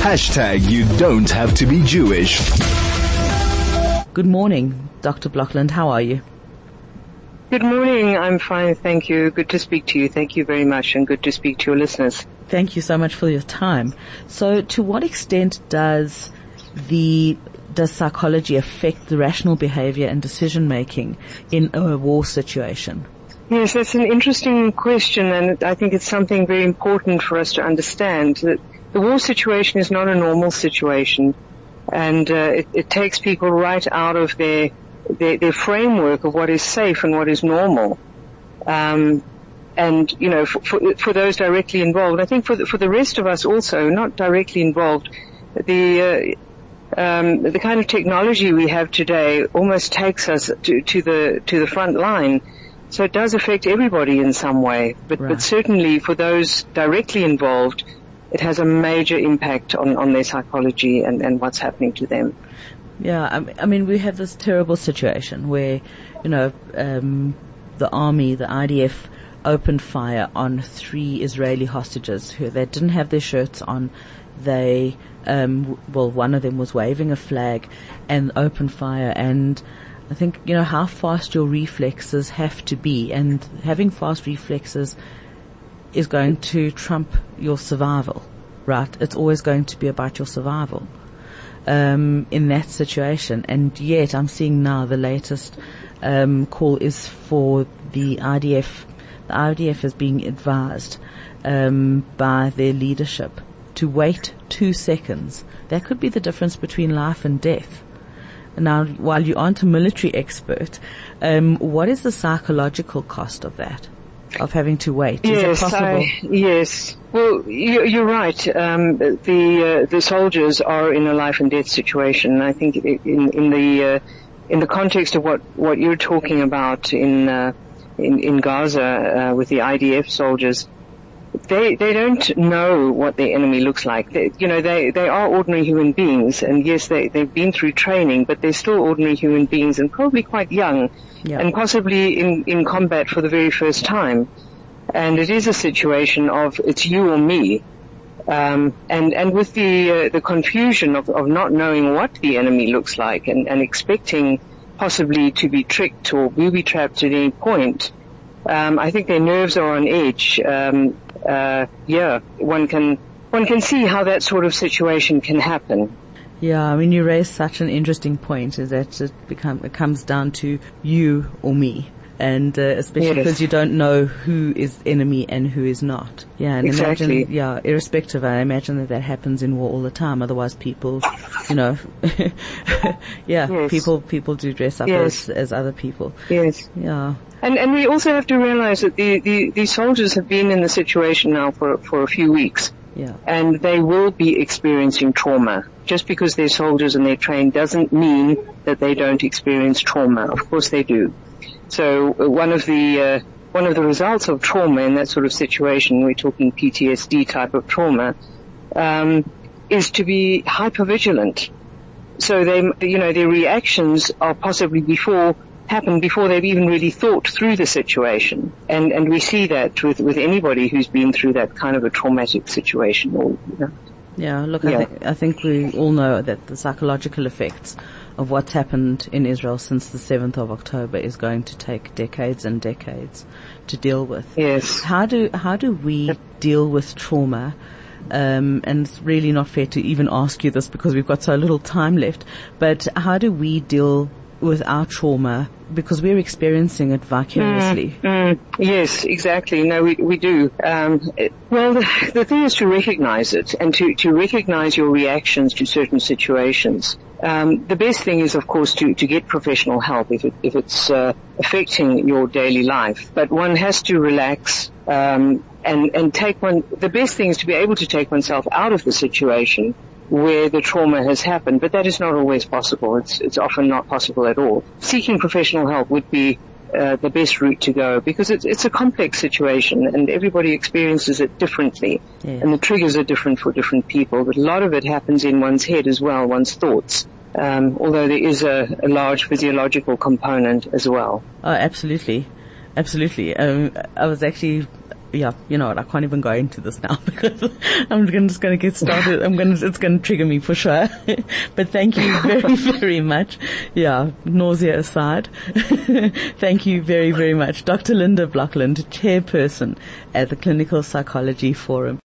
Hashtag you don't have to be Jewish. Good morning, Dr. Blokland. How are you? Good morning. I'm fine. Thank you. Good to speak to you. Thank you very much and good to speak to your listeners. Thank you so much for your time. So to what extent does the does psychology affect the rational behavior and decision making in a war situation? Yes, that's an interesting question and I think it's something very important for us to understand that the war situation is not a normal situation and uh, it, it, takes people right out of their, their, their framework of what is safe and what is normal. Um, and you know, for, for, for, those directly involved, I think for the, for the rest of us also not directly involved, the uh, um, the kind of technology we have today almost takes us to, to the to the front line. So it does affect everybody in some way, but, right. but certainly for those directly involved, it has a major impact on, on their psychology and, and what's happening to them. Yeah, I mean, we have this terrible situation where, you know, um, the army, the IDF, opened fire on three Israeli hostages who they didn't have their shirts on. They, um, well, one of them was waving a flag and opened fire. And I think you know how fast your reflexes have to be, and having fast reflexes is going to trump your survival, right? It's always going to be about your survival. Um, in that situation, and yet I'm seeing now the latest um, call is for the IDF. The IDF is being advised um, by their leadership to wait two seconds. That could be the difference between life and death. Now, while you aren't a military expert, um, what is the psychological cost of that? Of having to wait. Is yes, I, yes. Well, you, are right. Um, the uh, the soldiers are in a life and death situation. I think in in the uh, in the context of what what you're talking about in uh, in, in Gaza uh, with the IDF soldiers, they they don't know what the enemy looks like. They, you know, they they are ordinary human beings, and yes, they they've been through training, but they're still ordinary human beings, and probably quite young, and possibly in in combat for the very first time. And it is a situation of it's you or me. Um, and and with the uh, the confusion of, of not knowing what the enemy looks like and, and expecting possibly to be tricked or booby trapped at any point, um, I think their nerves are on edge. Um, uh, yeah, one can one can see how that sort of situation can happen. Yeah, I mean, you raise such an interesting point is that it become, it comes down to you or me. And, uh, especially yes. because you don't know who is enemy and who is not. Yeah, and exactly. imagine, yeah, irrespective, I imagine that that happens in war all the time. Otherwise people, you know, yeah, yes. people, people do dress up yes. as, as other people. Yes. Yeah. And, and we also have to realize that the, the, these soldiers have been in the situation now for, for a few weeks. Yeah. And they will be experiencing trauma. Just because they're soldiers and they're trained doesn't mean that they don't experience trauma. Of course they do. So uh, one of the, uh, one of the results of trauma in that sort of situation, we're talking PTSD type of trauma, um, is to be hypervigilant. So they, you know, their reactions are possibly before happen before they've even really thought through the situation. And, and we see that with, with anybody who's been through that kind of a traumatic situation or, you know. Yeah, look, yeah. I, think, I think we all know that the psychological effects of what's happened in Israel since the 7th of October is going to take decades and decades to deal with. Yes. How do, how do we deal with trauma? Um, and it's really not fair to even ask you this because we've got so little time left, but how do we deal with our trauma because we're experiencing it vicariously. Mm, mm, yes, exactly. No, we, we do. Um, it, well, the, the, thing is to recognize it and to, to recognize your reactions to certain situations. Um, the best thing is, of course, to, to get professional help if, it, if it's uh, affecting your daily life. But one has to relax um, and and take one. The best thing is to be able to take oneself out of the situation where the trauma has happened, but that is not always possible. It's, it's often not possible at all. Seeking professional help would be uh, the best route to go because it's, it's a complex situation and everybody experiences it differently. Yeah. and the triggers are different for different people but a lot of it happens in one's head as well one's thoughts. Um, although there is a, a, large physiological component as well. Oh absolutely. Absolutely. Um, I was actually yeah, you know what? I can't even go into this now because I'm just going to get started. I'm going to, it's going to trigger me for sure. but thank you very, very much. Yeah, nausea aside. thank you very, very much. Dr. Linda Blokland, chairperson at the Clinical Psychology Forum.